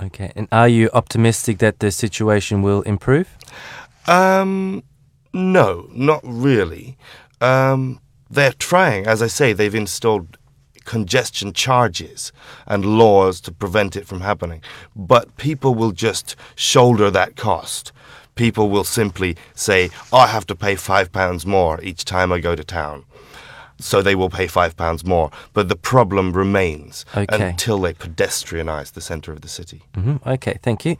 Okay. And are you optimistic that the situation will improve? Um, no, not really. Um, they're trying, as I say, they've installed congestion charges and laws to prevent it from happening. But people will just shoulder that cost. People will simply say, I have to pay five pounds more each time I go to town. So they will pay five pounds more. But the problem remains Okay. until they pedestrianize the center of the city. hmm Okay, thank you.